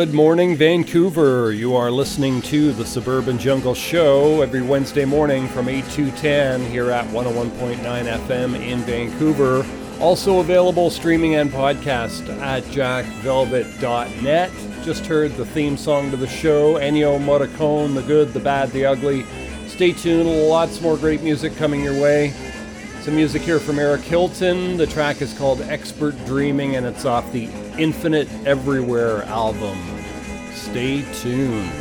Good morning, Vancouver. You are listening to the Suburban Jungle Show every Wednesday morning from 8 to 10 here at 101.9 FM in Vancouver. Also available streaming and podcast at jackvelvet.net. Just heard the theme song to the show, Ennio Morricone, The Good, The Bad, The Ugly. Stay tuned, lots more great music coming your way. Some music here from Eric Hilton. The track is called Expert Dreaming and it's off the Infinite Everywhere album. Stay tuned.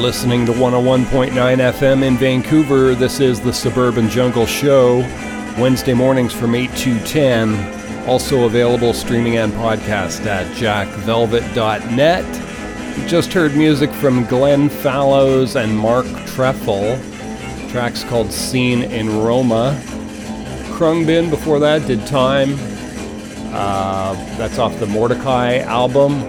Listening to 101.9 FM in Vancouver. This is the Suburban Jungle Show, Wednesday mornings from 8 to 10. Also available streaming and podcast at jackvelvet.net. You just heard music from Glenn Fallows and Mark Treffel. Tracks called Scene in Roma. Khruangbin before that did Time. Uh, that's off the Mordechai album.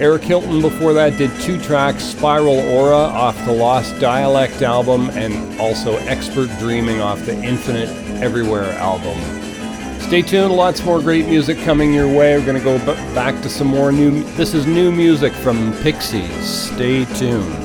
Eric Hilton before that did two tracks Spiral Aura off the Lost Dialect album and also Expert Dreaming off the Infinite Everywhere album. Stay tuned, lots more great music coming your way. We're going to go b- back to some more new. This is new music from Pixies. Stay tuned.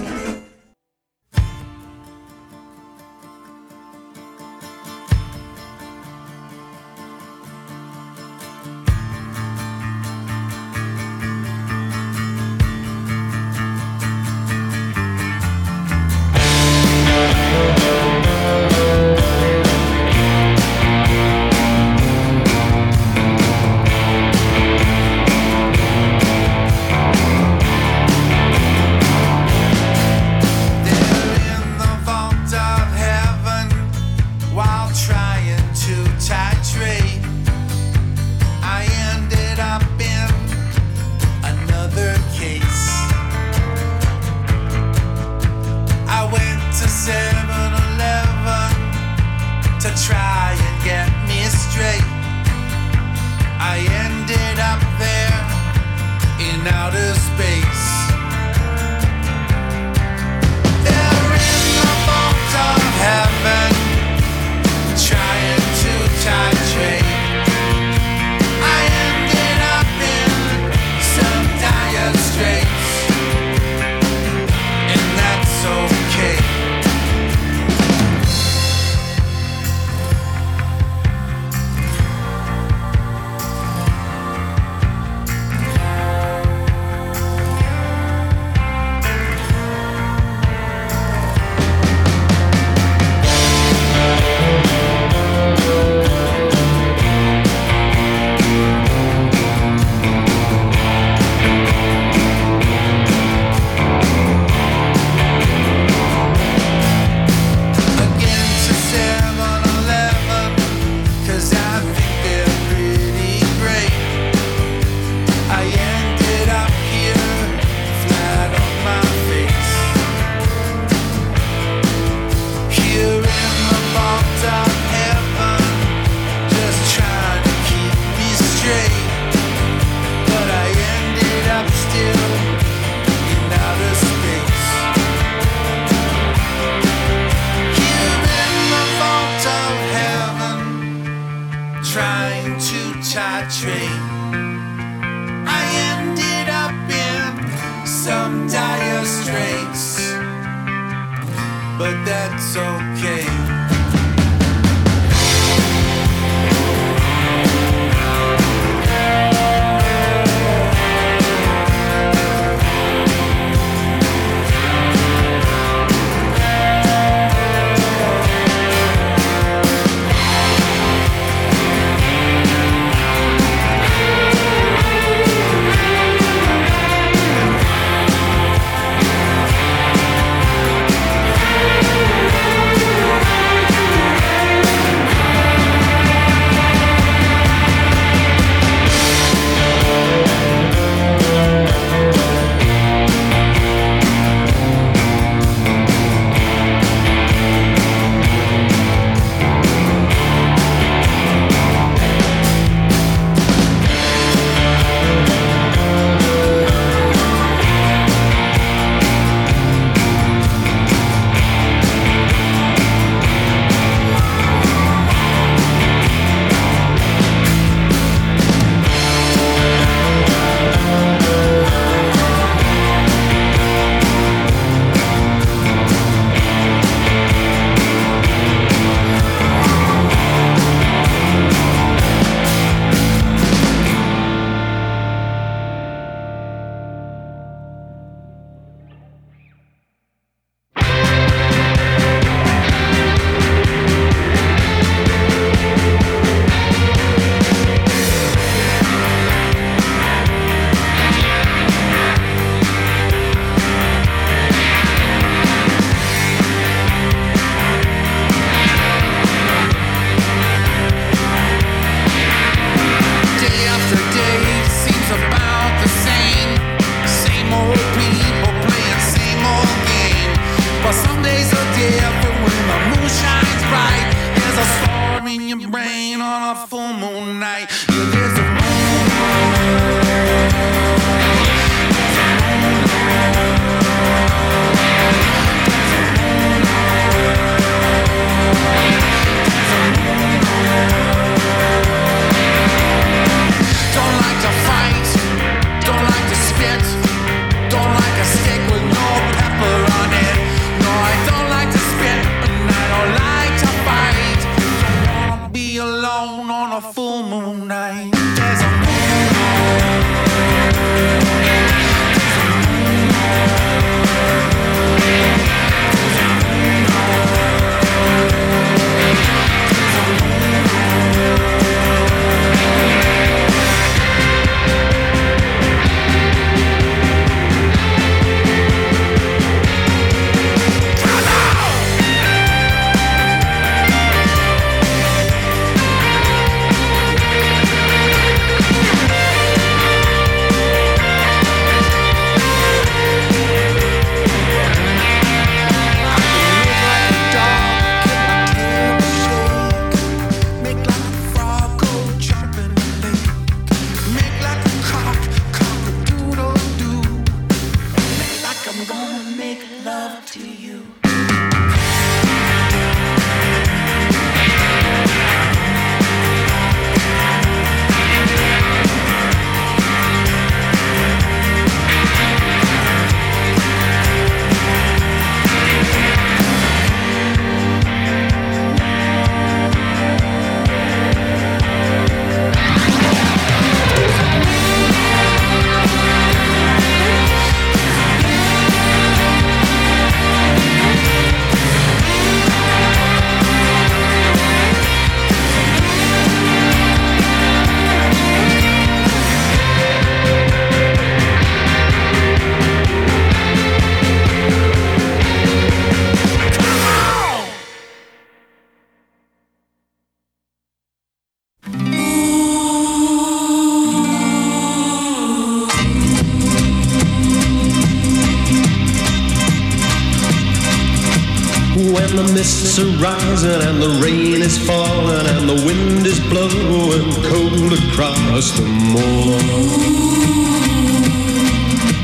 Rising and the rain is falling and the wind is blowing cold across the moor.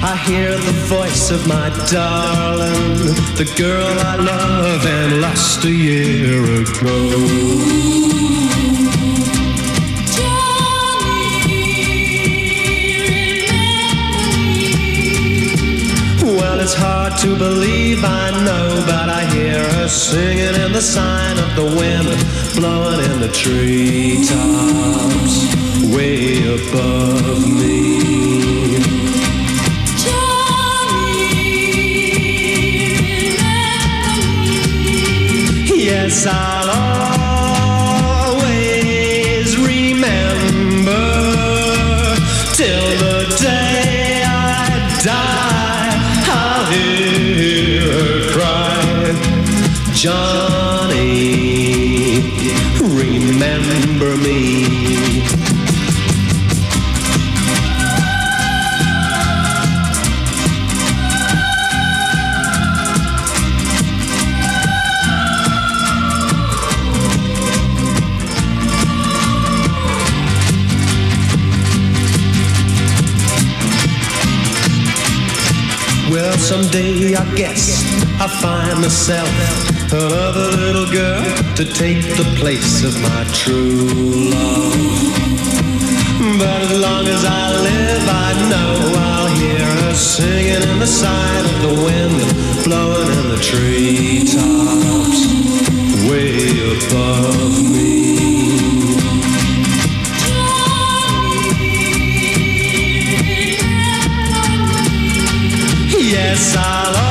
I hear the voice of my darling, the girl I love and lost a year ago. Hard to believe I know, but I hear her singing in the sign of the wind, blowing in the treetops, way above me. Yes, I'll Johnny, remember me. Well, someday I guess I'll find myself another little girl to take the place of my true love. But as long as I live, I know I'll hear her singing in the side of the wind, blowing in the treetops, way above me. Yes, I'll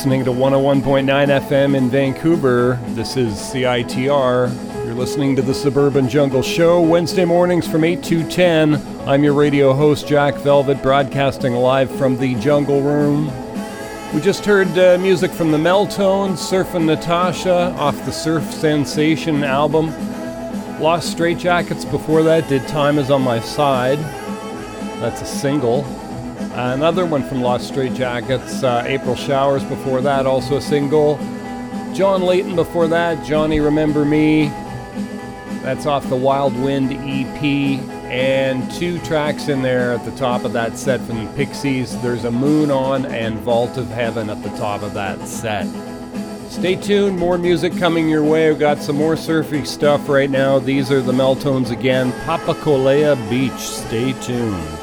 listening to 101.9 FM in Vancouver. This is CITR. You're listening to the Suburban Jungle Show, Wednesday mornings from 8 to 10. I'm your radio host, Jack Velvet, broadcasting live from the Jungle Room. We just heard uh, music from the Meltones, Surfin' Natasha, off the Surf Sensation album. Los Straitjackets before that did Time Is On My Side. That's a single. Another one from Los Straitjackets, uh, April Showers before that, also a single. John Leyton before that, Johnny Remember Me. That's off the Wild Wind EP. And two tracks in there at the top of that set from the Pixies. There's a Moon On and Vault of Heaven at the top of that set. Stay tuned, more music coming your way. We've got some more surfy stuff right now. These are the Meltones again. Papakolea Beach. Stay tuned.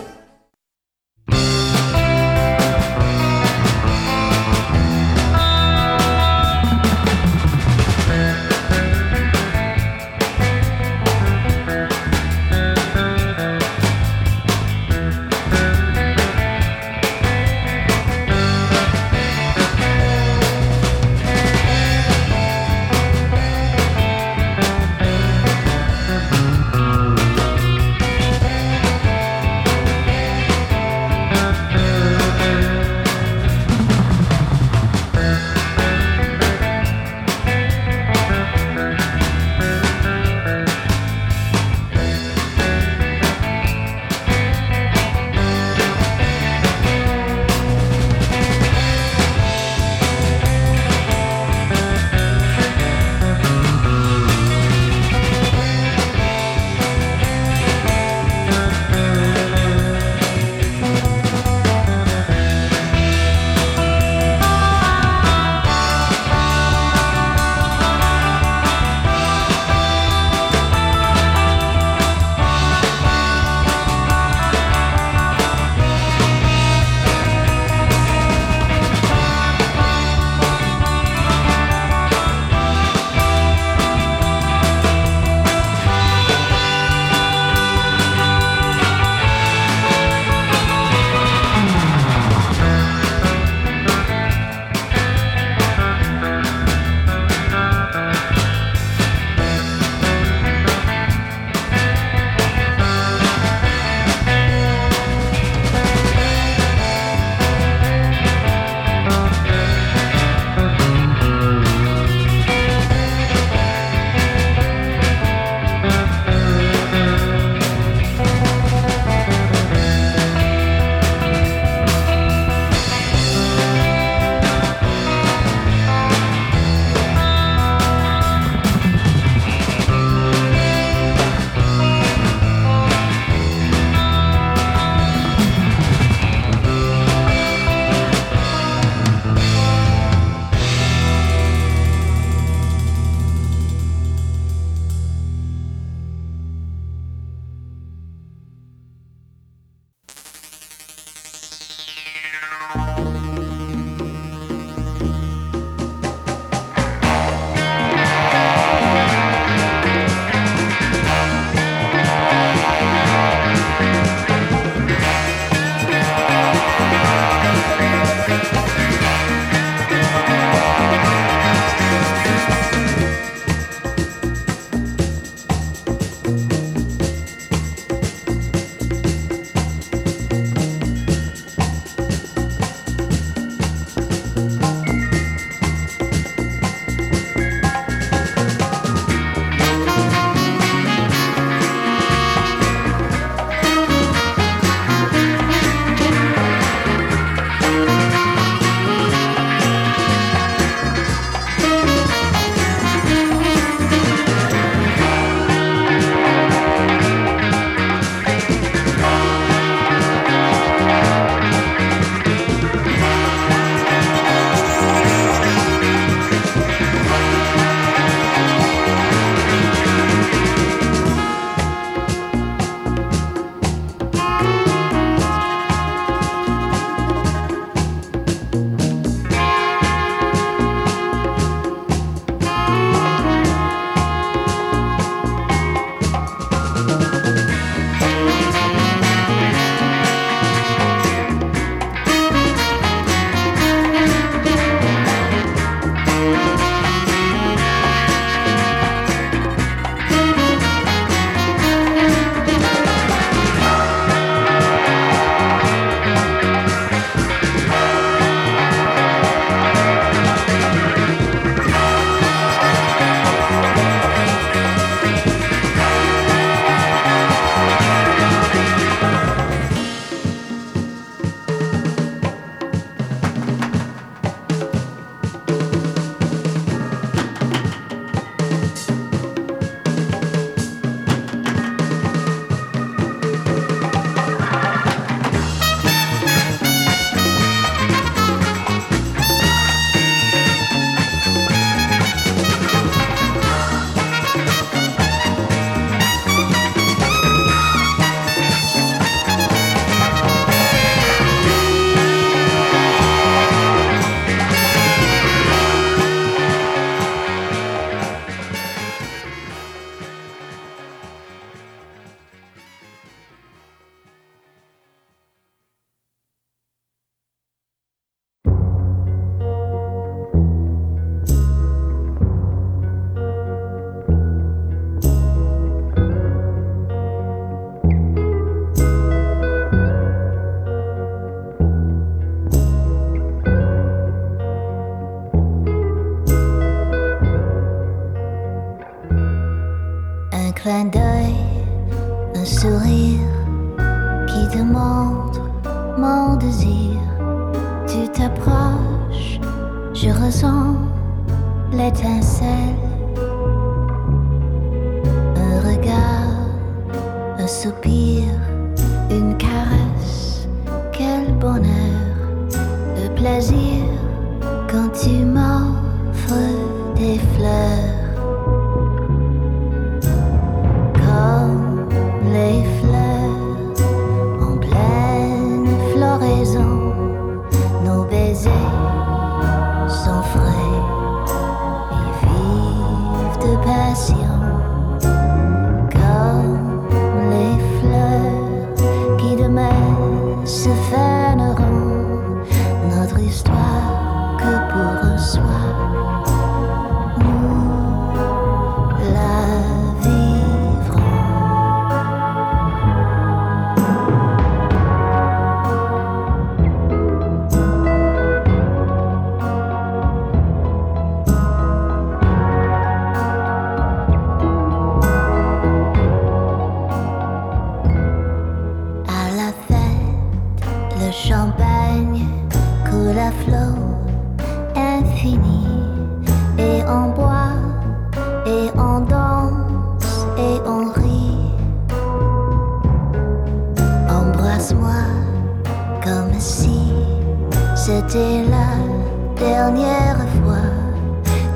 C'était la dernière fois.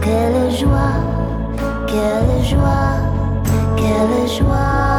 Quelle joie, quelle joie, quelle joie.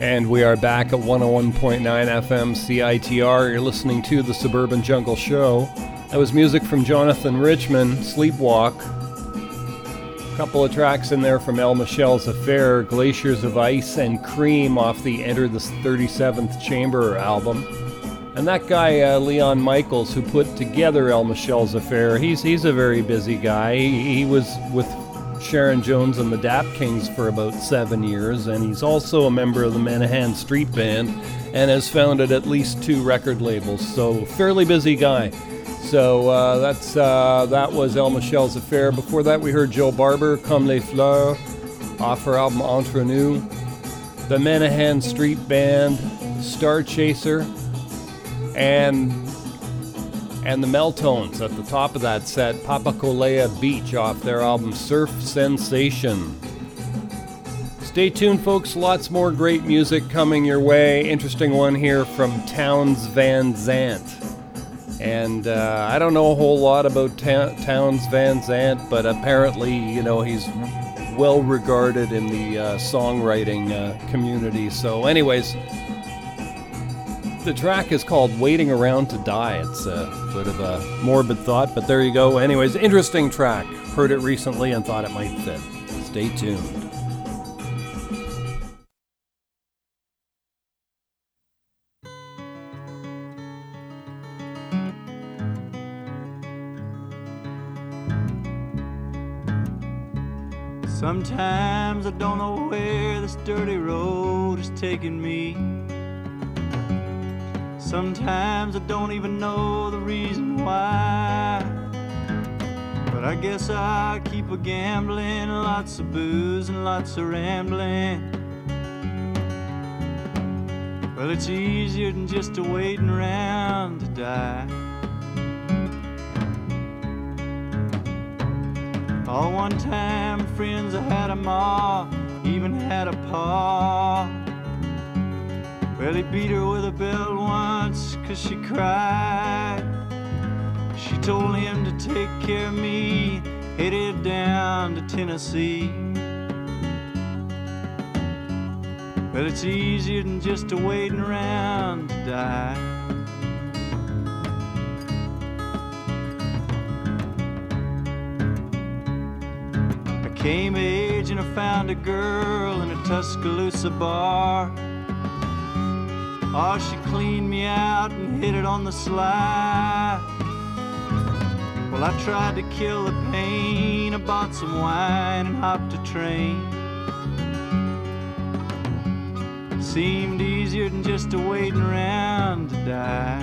And we are back at 101.9 FM CITR. You're listening to the Suburban Jungle Show. That was music from Jonathan Richman, Sleepwalk. A couple of tracks in there from El Michels Affair, Glaciers of Ice and Cream off the Enter the 37th Chamber album. And that guy, uh, Leon Michels, who put together El Michels Affair, he's, he's a very busy guy. He, he was with Sharon Jones and the Dap Kings for about seven years, and he's also a member of the Menahan Street Band and has founded at least two record labels. So, fairly busy guy. So uh, that's uh, that was El Michels Affair. Before that, we heard Joe Barber, Comme les Fleurs, off her album Entre Nous. The Menahan Street Band, Star Chaser, and and the Meltones at the top of that set, Papakolea Beach off their album Surf Sensation. Stay tuned, folks. Lots more great music coming your way. Interesting one here from Townes Van Zandt. And uh, I don't know a whole lot about Ta- Townes Van Zandt, but apparently, you know, he's well regarded in the uh, songwriting uh, community. So, anyways, the track is called Waiting Around to Die. It's a sort of a morbid thought, but there you go. Anyways, interesting track. Heard it recently and thought it might fit. Stay tuned. Sometimes I don't know where this dirty road is taking me. Sometimes I don't even know the reason why. But I guess I keep a gambling, lots of booze and lots of rambling. Well, it's easier than just a waiting around to die. All one time, friends, I had a ma, even had a pa. Well, he beat her with a belt once cause she cried. She told him to take care of me, headed down to Tennessee. Well, it's easier than just a waiting around to die. I came age and I found a girl in a Tuscaloosa bar. Oh, she cleaned me out and hit it on the sly. Well, I tried to kill the pain. I bought some wine and hopped a train. Seemed easier than just a waiting around to die.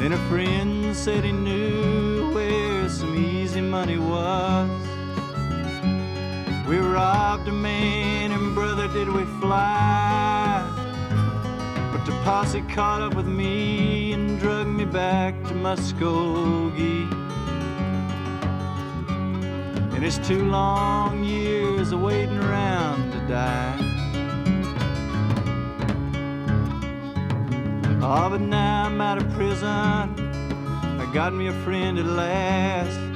Then a friend said he knew where some easy money was. We robbed a man and brother did we fly. But the posse caught up with me and drug me back to Muskogee. And it's two long years of waiting around to die. Oh, but now I'm out of prison. I got me a friend at last.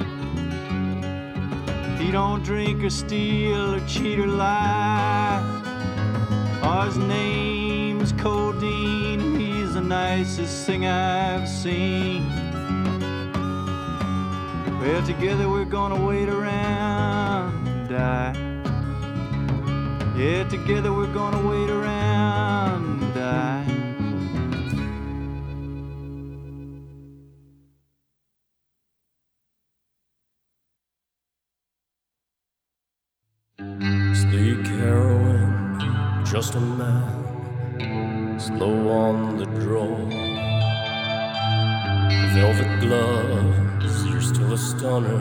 He don't drink or steal or cheat or lie. Oh, his name's Codeine, he's the nicest thing I've seen. Well, together we're gonna wait around and die. Yeah, together we're gonna wait around and die. Just a man, slow on the draw. Velvet gloves, you're still a stunner.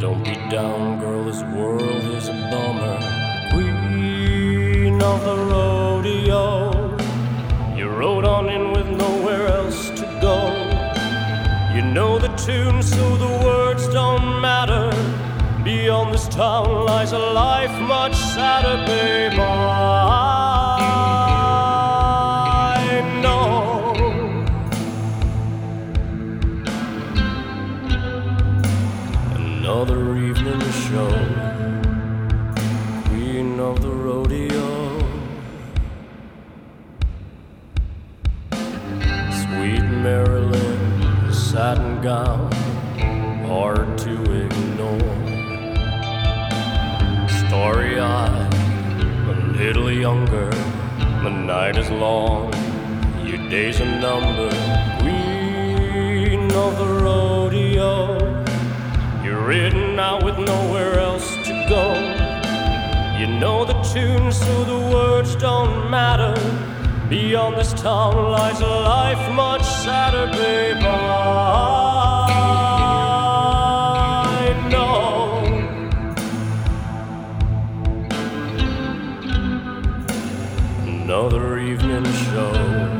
Don't be down, girl, this world is a bummer. Queen of the rodeo, you rode on in with nowhere else to go. You know the tune, so the words don't matter. Beyond this town lies a life much sadder, babe. I know. Another evening show, queen of the rodeo. Sweet Marilyn, satin gown, younger, the night is long, your days are numbered. Queen of the rodeo. You're ridden out with nowhere else to go. You know the tune, so the words don't matter. Beyond this town lies a life much sadder, babe. Ah. Another evening show.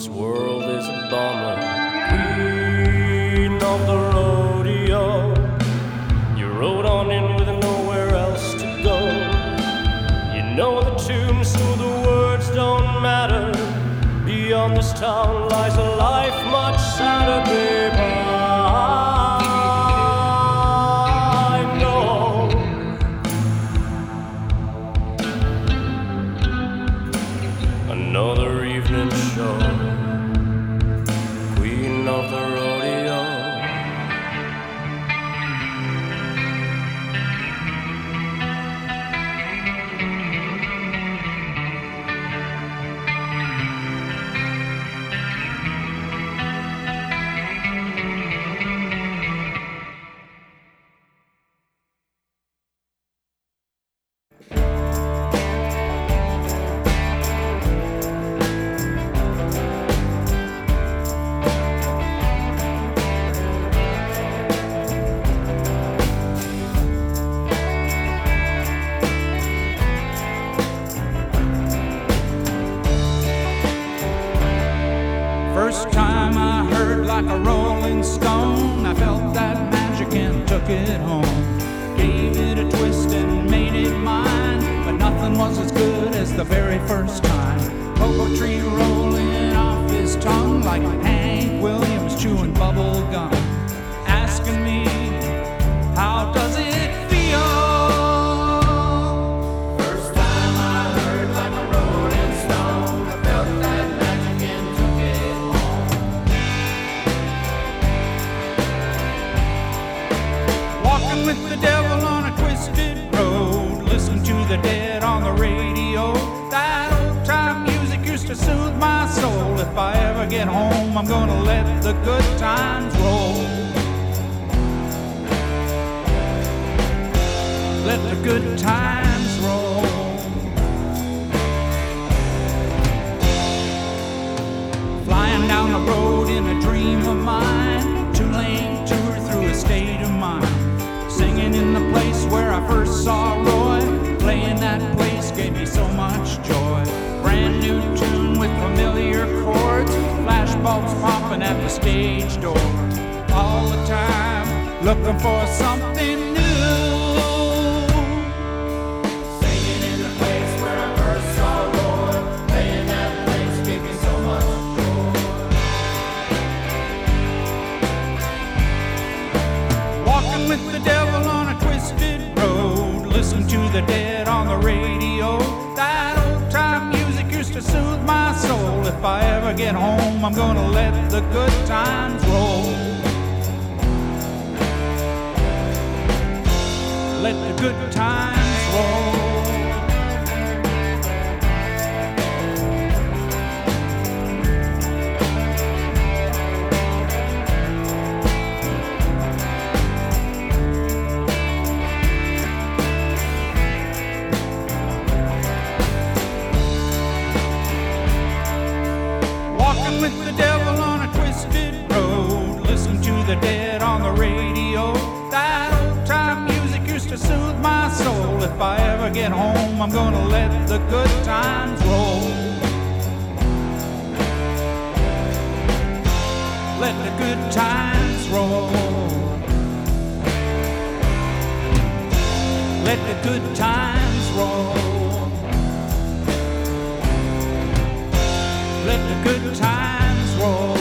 This world is a get home, I'm gonna let the good times roll. Let the good times roll. Flying down the road in a dream of mine. Flashbulbs popping at the stage door. All the time looking for something new. Singing in the place where I first saw Roy. Playing that place gave me so much joy. Walking with the devil on a twisted road. To the dead on the radio. Soul. If I ever get home, I'm gonna let the good times roll. Let the good times roll. the dead on the radio. That old time music used to soothe my soul. If I ever get home, I'm gonna let the good times roll. Let the good times roll. Let the good times roll. Let the good times roll.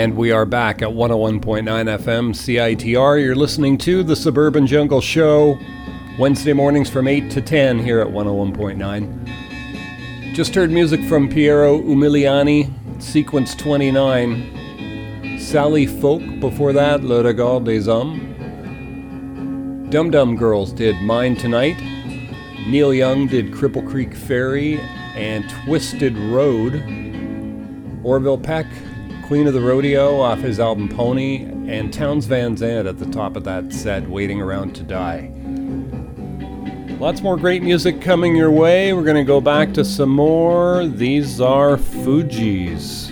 And we are back at 101.9 FM CITR. You're listening to the Suburban Jungle Show, Wednesday mornings from 8 to 10 here at 101.9. Just heard music from Piero Umiliani, Sequence 29. Sally Folk, before that, Le Regard des Hommes. Dum Dum Girls did Mine Tonight. Neil Young did Cripple Creek Ferry and Twisted Road. Orville Peck Queen of the Rodeo off his album Pony, and Townes Van Zandt at the top of that set, Waiting Around to Die. Lots more great music coming your way. We're going to go back to some more. These are Fuji's.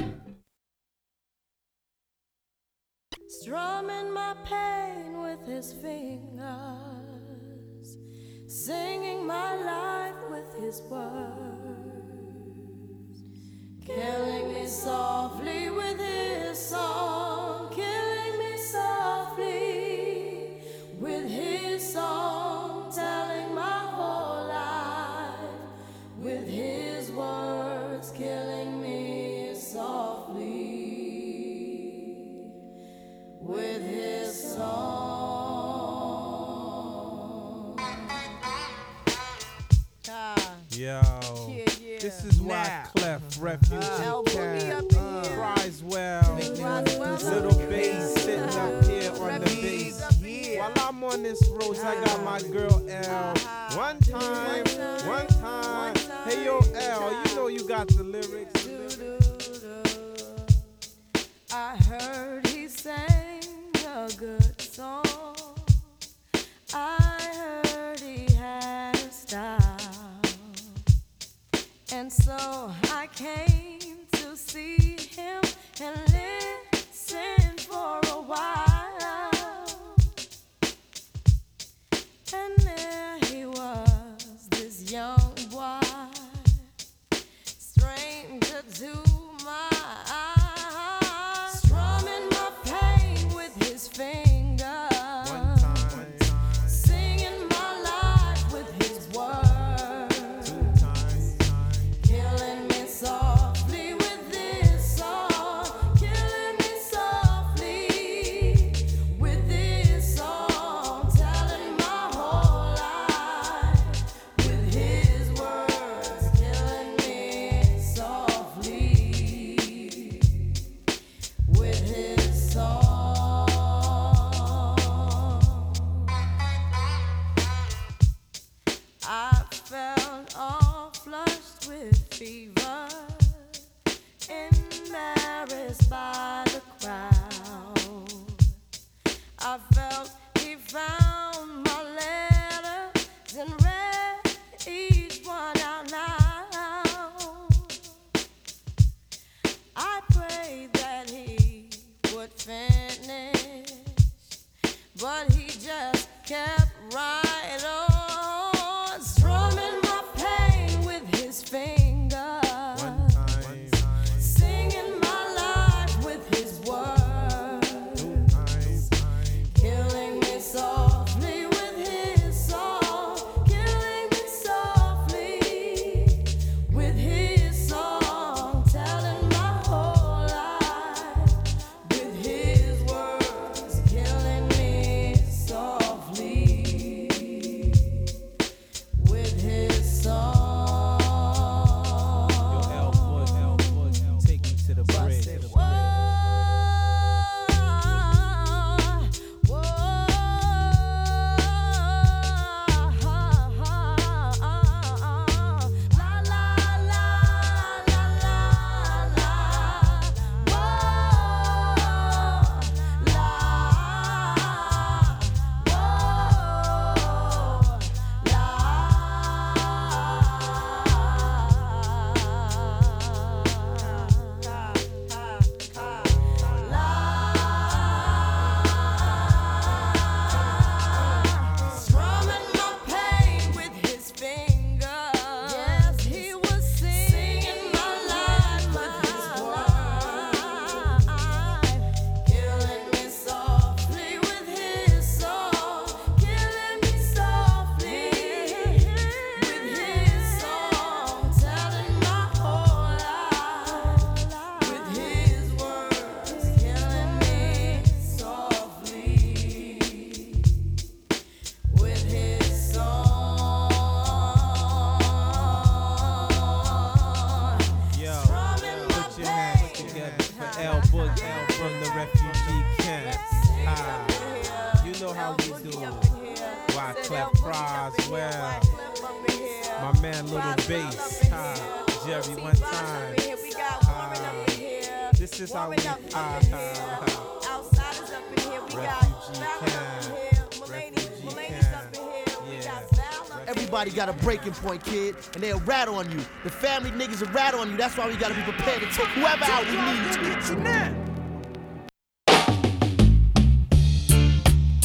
That's why we gotta be prepared to take whoever out we need to.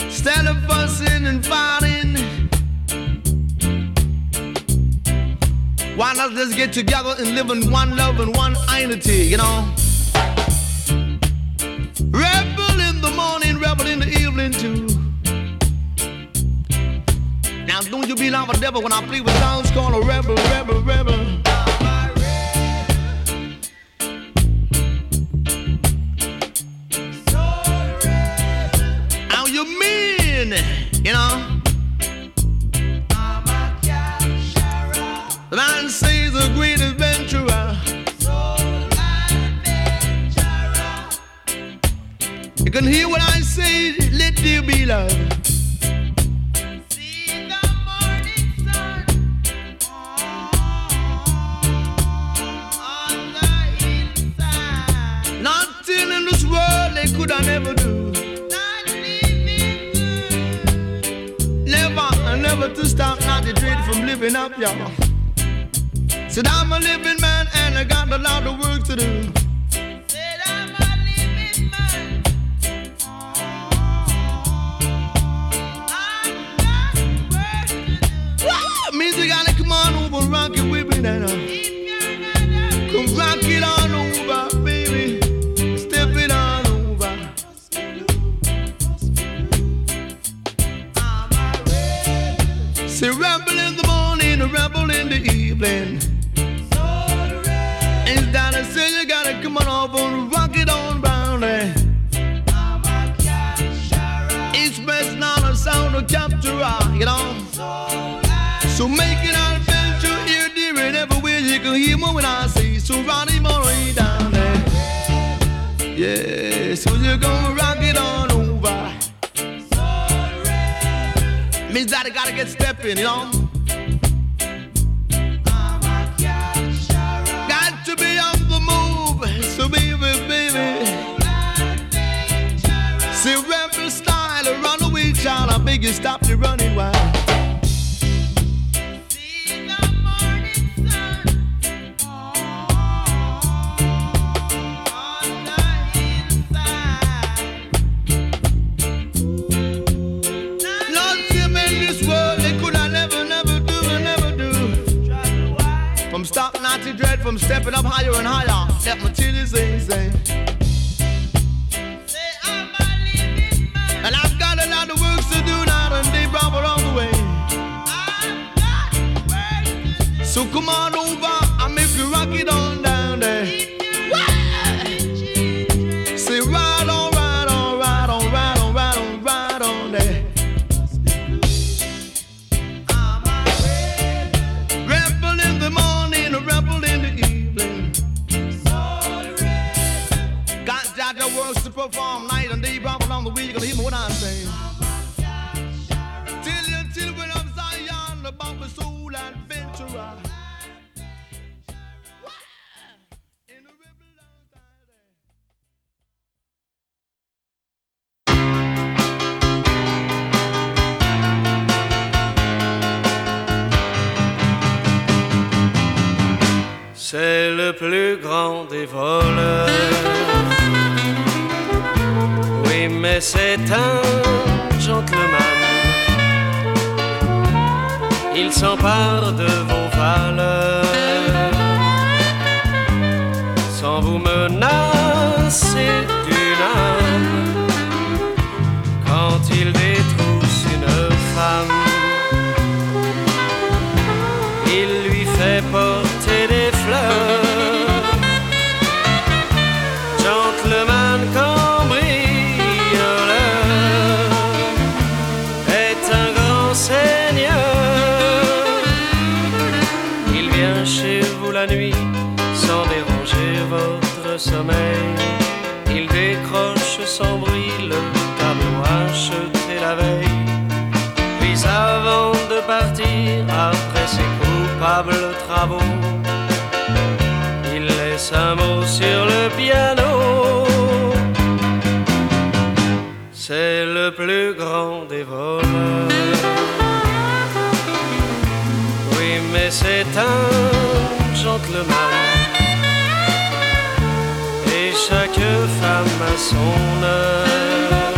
Instead of fussing and fighting, why not just get together and live in one love and one unity, you know? Rebel in the morning, rebel in the evening too. Now don't you be like a devil when I play with sounds called a rebel, rebel, rebel. Il laisse un mot sur le piano. C'est le plus grand des voleurs. Oui, mais c'est un gentleman. Et chaque femme a son heure.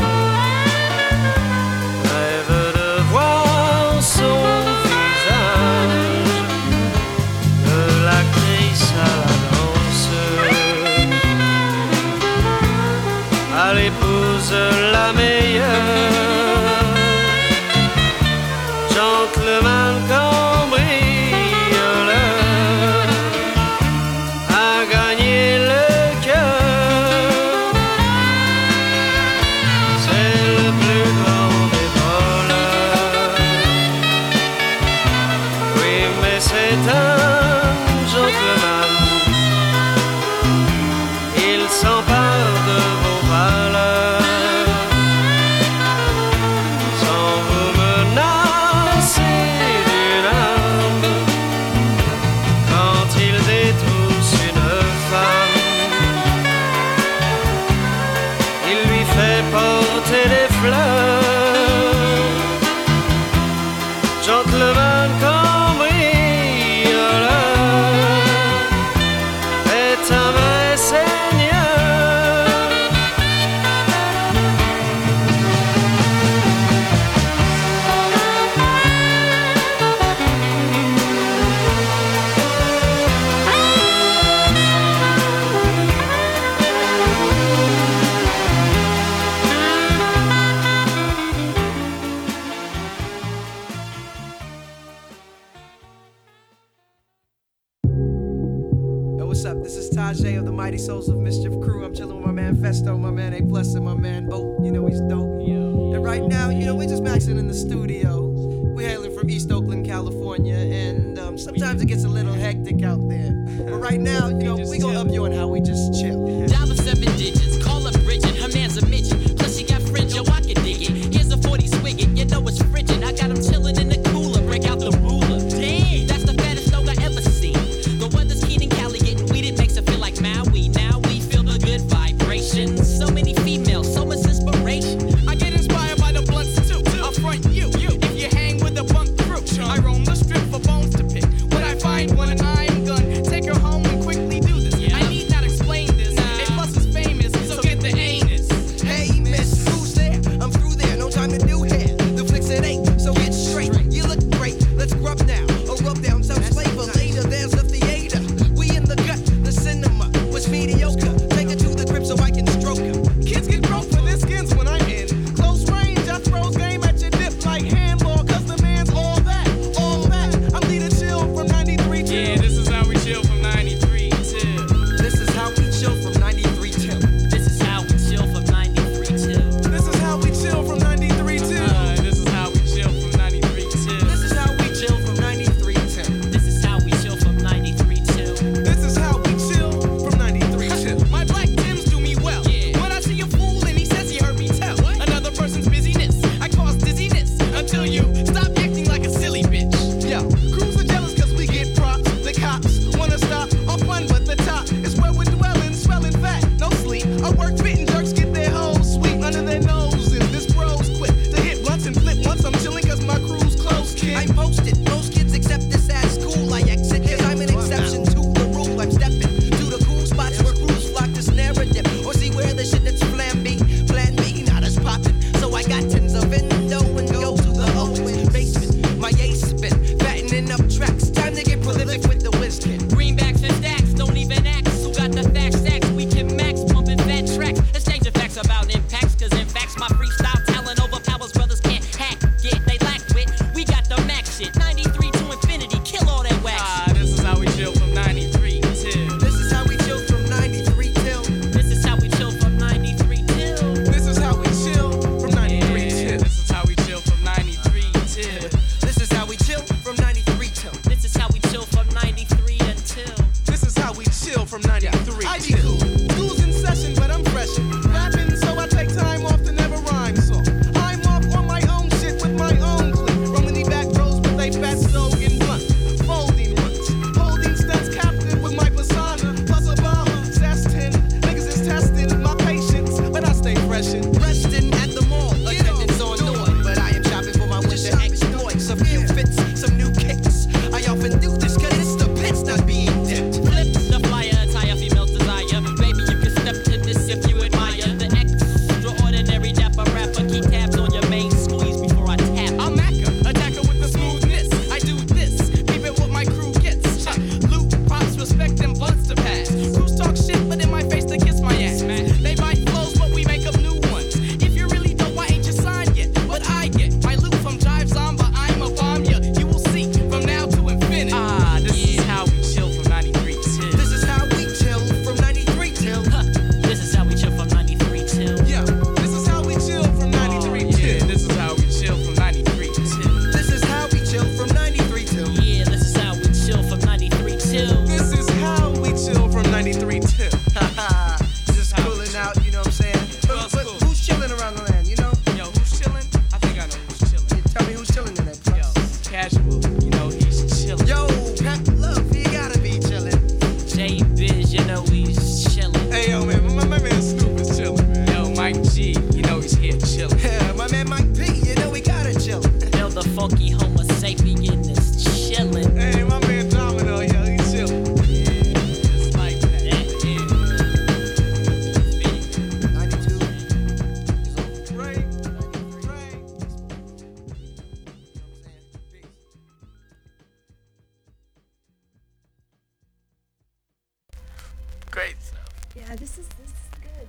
Yeah, this is this is good.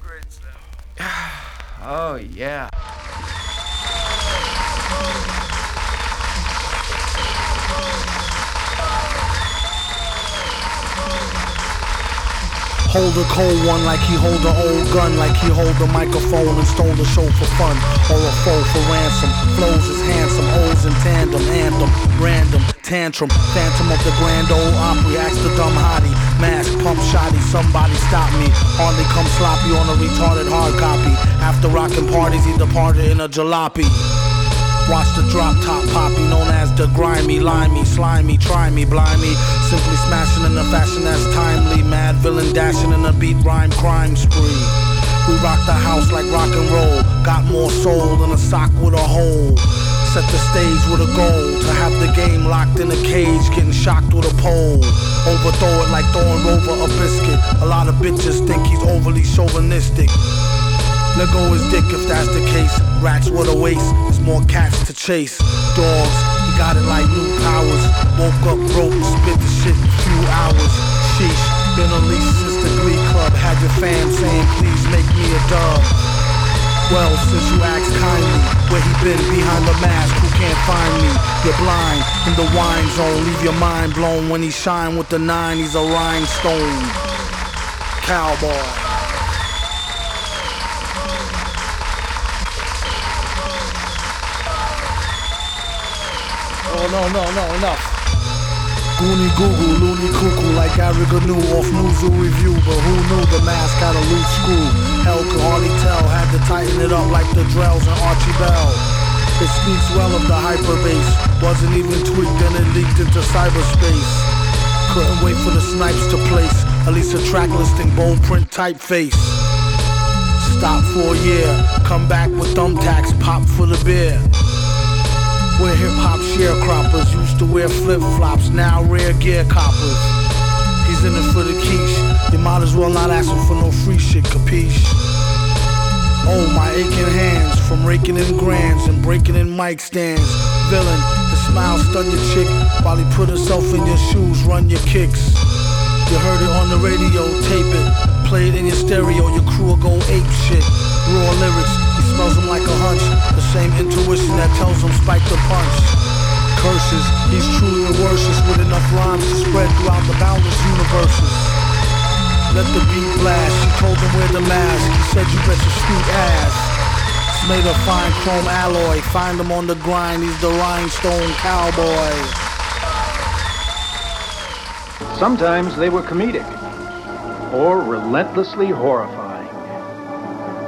Great stuff. oh yeah. Hold a cold one like he hold an old gun, like he hold a microphone and stole the show for fun, or a foe for ransom. Flows is handsome, holes in tandem, anthem, random, tantrum, phantom of the grand old opry, ask the dumb hottie, mask, pump shotty, somebody stop me. Hardly come sloppy on a retarded hard copy. After rocking parties, he departed in a jalopy. Watch the drop top poppy, known as the grimy, limey, slimy, try me, blind me. Simply smashing in a fashion that's timely. Mad villain dashing in a beat rhyme crime spree. We rock the house like rock and roll. Got more soul than a sock with a hole. Set the stage with a goal to have the game locked in a cage, getting shocked with a pole. Overthrow it like throwing over a biscuit. A lot of bitches think he's overly chauvinistic. Let go his dick if that's the case. Rats with a waste. there's more cats to chase. Dogs, he got it like new powers. Woke up broke, spit the shit in few hours. Sheesh, been unleashed since the Glee Club. Had your fam saying, please make me a dub. Well, since you asked kindly, where he been behind the mask? Who can't find me? You're blind in the wine zone. Leave your mind blown when he shine with the nine. He's a rhinestone cowboy. Oh, no, no, no, enough. Goonie Google, loony cuckoo like Gary Gnu off Newzoo Review, but who knew the mask had a loose screw? Hell could hardly tell, had to tighten it up like the Drells and Archie Bell. It speaks well of the hyperbase, wasn't even tweaked and it leaked into cyberspace. Couldn't wait for the snipes to place, at least a track listing, bold print typeface. Stop for a year, come back with thumbtacks, pop for the beer. We're hip hop sharecroppers, used to wear flip flops, now rare gear coppers. He's in it for the quiche, you might as well not ask him for no free shit, capiche? Oh, my aching hands from raking in grands and breaking in mic stands. Villain, the smile stun your chick while he put himself in your shoes, run your kicks. You heard it on the radio, tape it, play it in your stereo, your crew will go ape shit. Raw lyrics, he smells them like a hunch, the same intuition that tells him spike the punch. Curses, he's truly a worship with enough rhymes to spread throughout the boundless universes. Let the beat blast, she told him wear the mask, he said you bet your sweet ass. Made of fine chrome alloy, find him on the grind, he's the rhinestone cowboy. Sometimes they were comedic or relentlessly horrifying.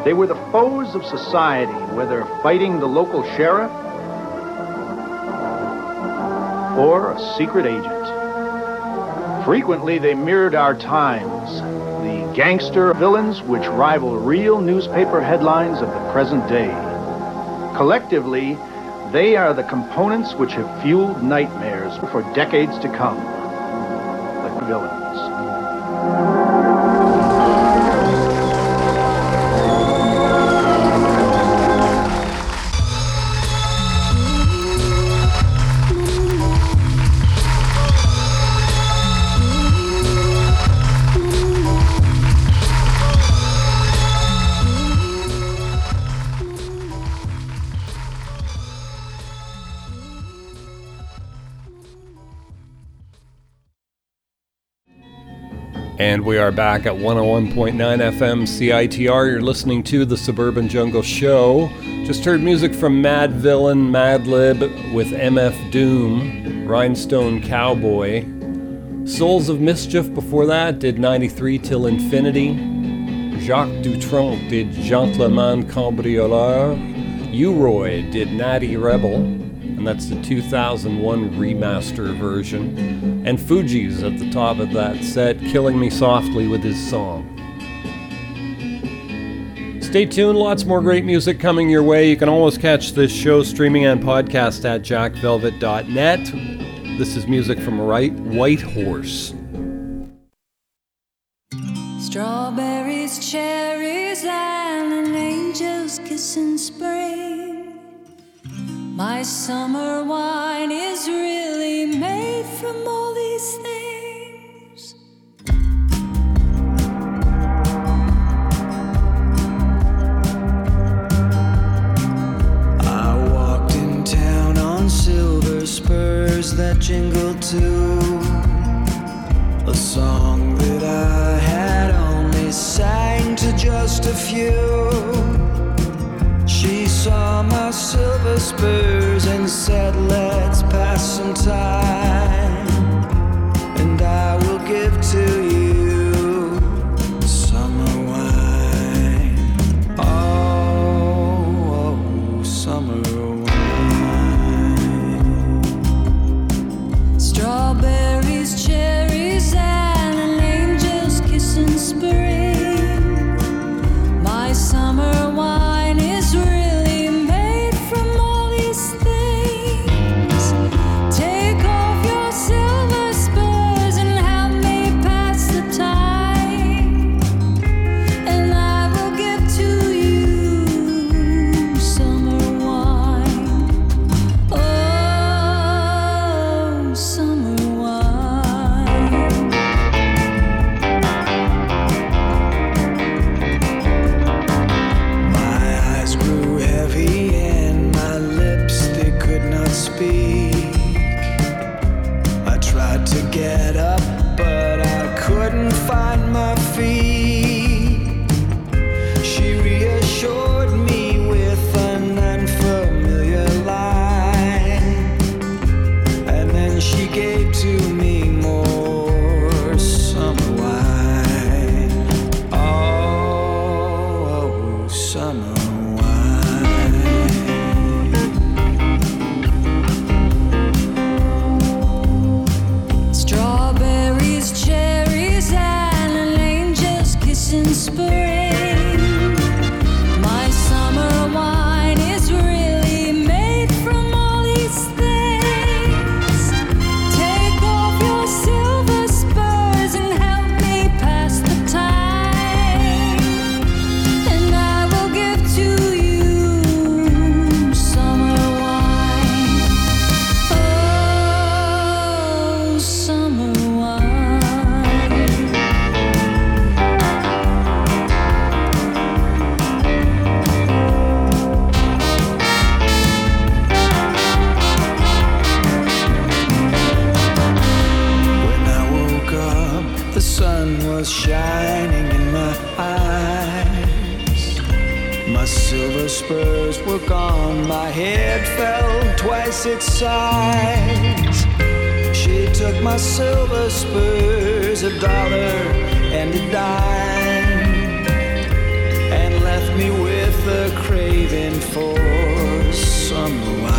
They were the foes of society, whether fighting the local sheriff or a secret agent. Frequently, they mirrored our times, the gangster villains which rival real newspaper headlines of the present day. Collectively, they are the components which have fueled nightmares for decades to come. The villains. And we are back at 101.9 FM CITR. You're listening to the Suburban Jungle Show. Just heard music from Madvillain, Madlib with MF Doom, Rhinestone Cowboy. Souls of Mischief before that did 93 till Infinity. Jacques Dutronc did Gentleman Cambrioleur. U-Roy did Natty Rebel, and that's the 2001 remaster version. And Fugees at the top of that set, killing me softly with his song. Stay tuned, lots more great music coming your way. You can always catch this show streaming and podcast at jackvelvet.net. This is music from right Whitehorse. Strawberries, cherries, and an angel's kiss in spring. My summer wine is really made from all these things. I walked in town on silver spurs that jingled to a song that I had only sang to just a few my silver spurs and said, Let's pass some time, and I will give to you. She took my silver spurs, a dollar and a dime, and left me with a craving for someone.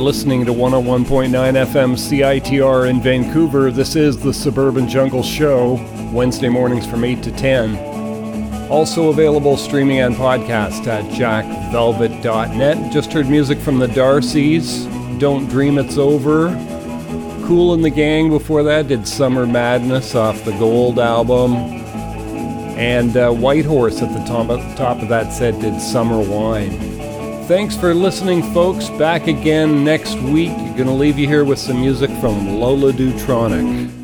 Are listening to 101.9 FM CITR in Vancouver. This is the Suburban Jungle Show, Wednesday mornings from 8 to 10. Also available streaming and podcast at jackvelvet.net. Just heard music from the Darcys, Don't Dream It's Over. Kool & the Gang before that did Summer Madness off the Gold album. And uh, Whitehorse at the top, top of that set did Summer Wine. Thanks for listening, folks. Back again next week. Going to leave you here with some music from Lola Dutronic.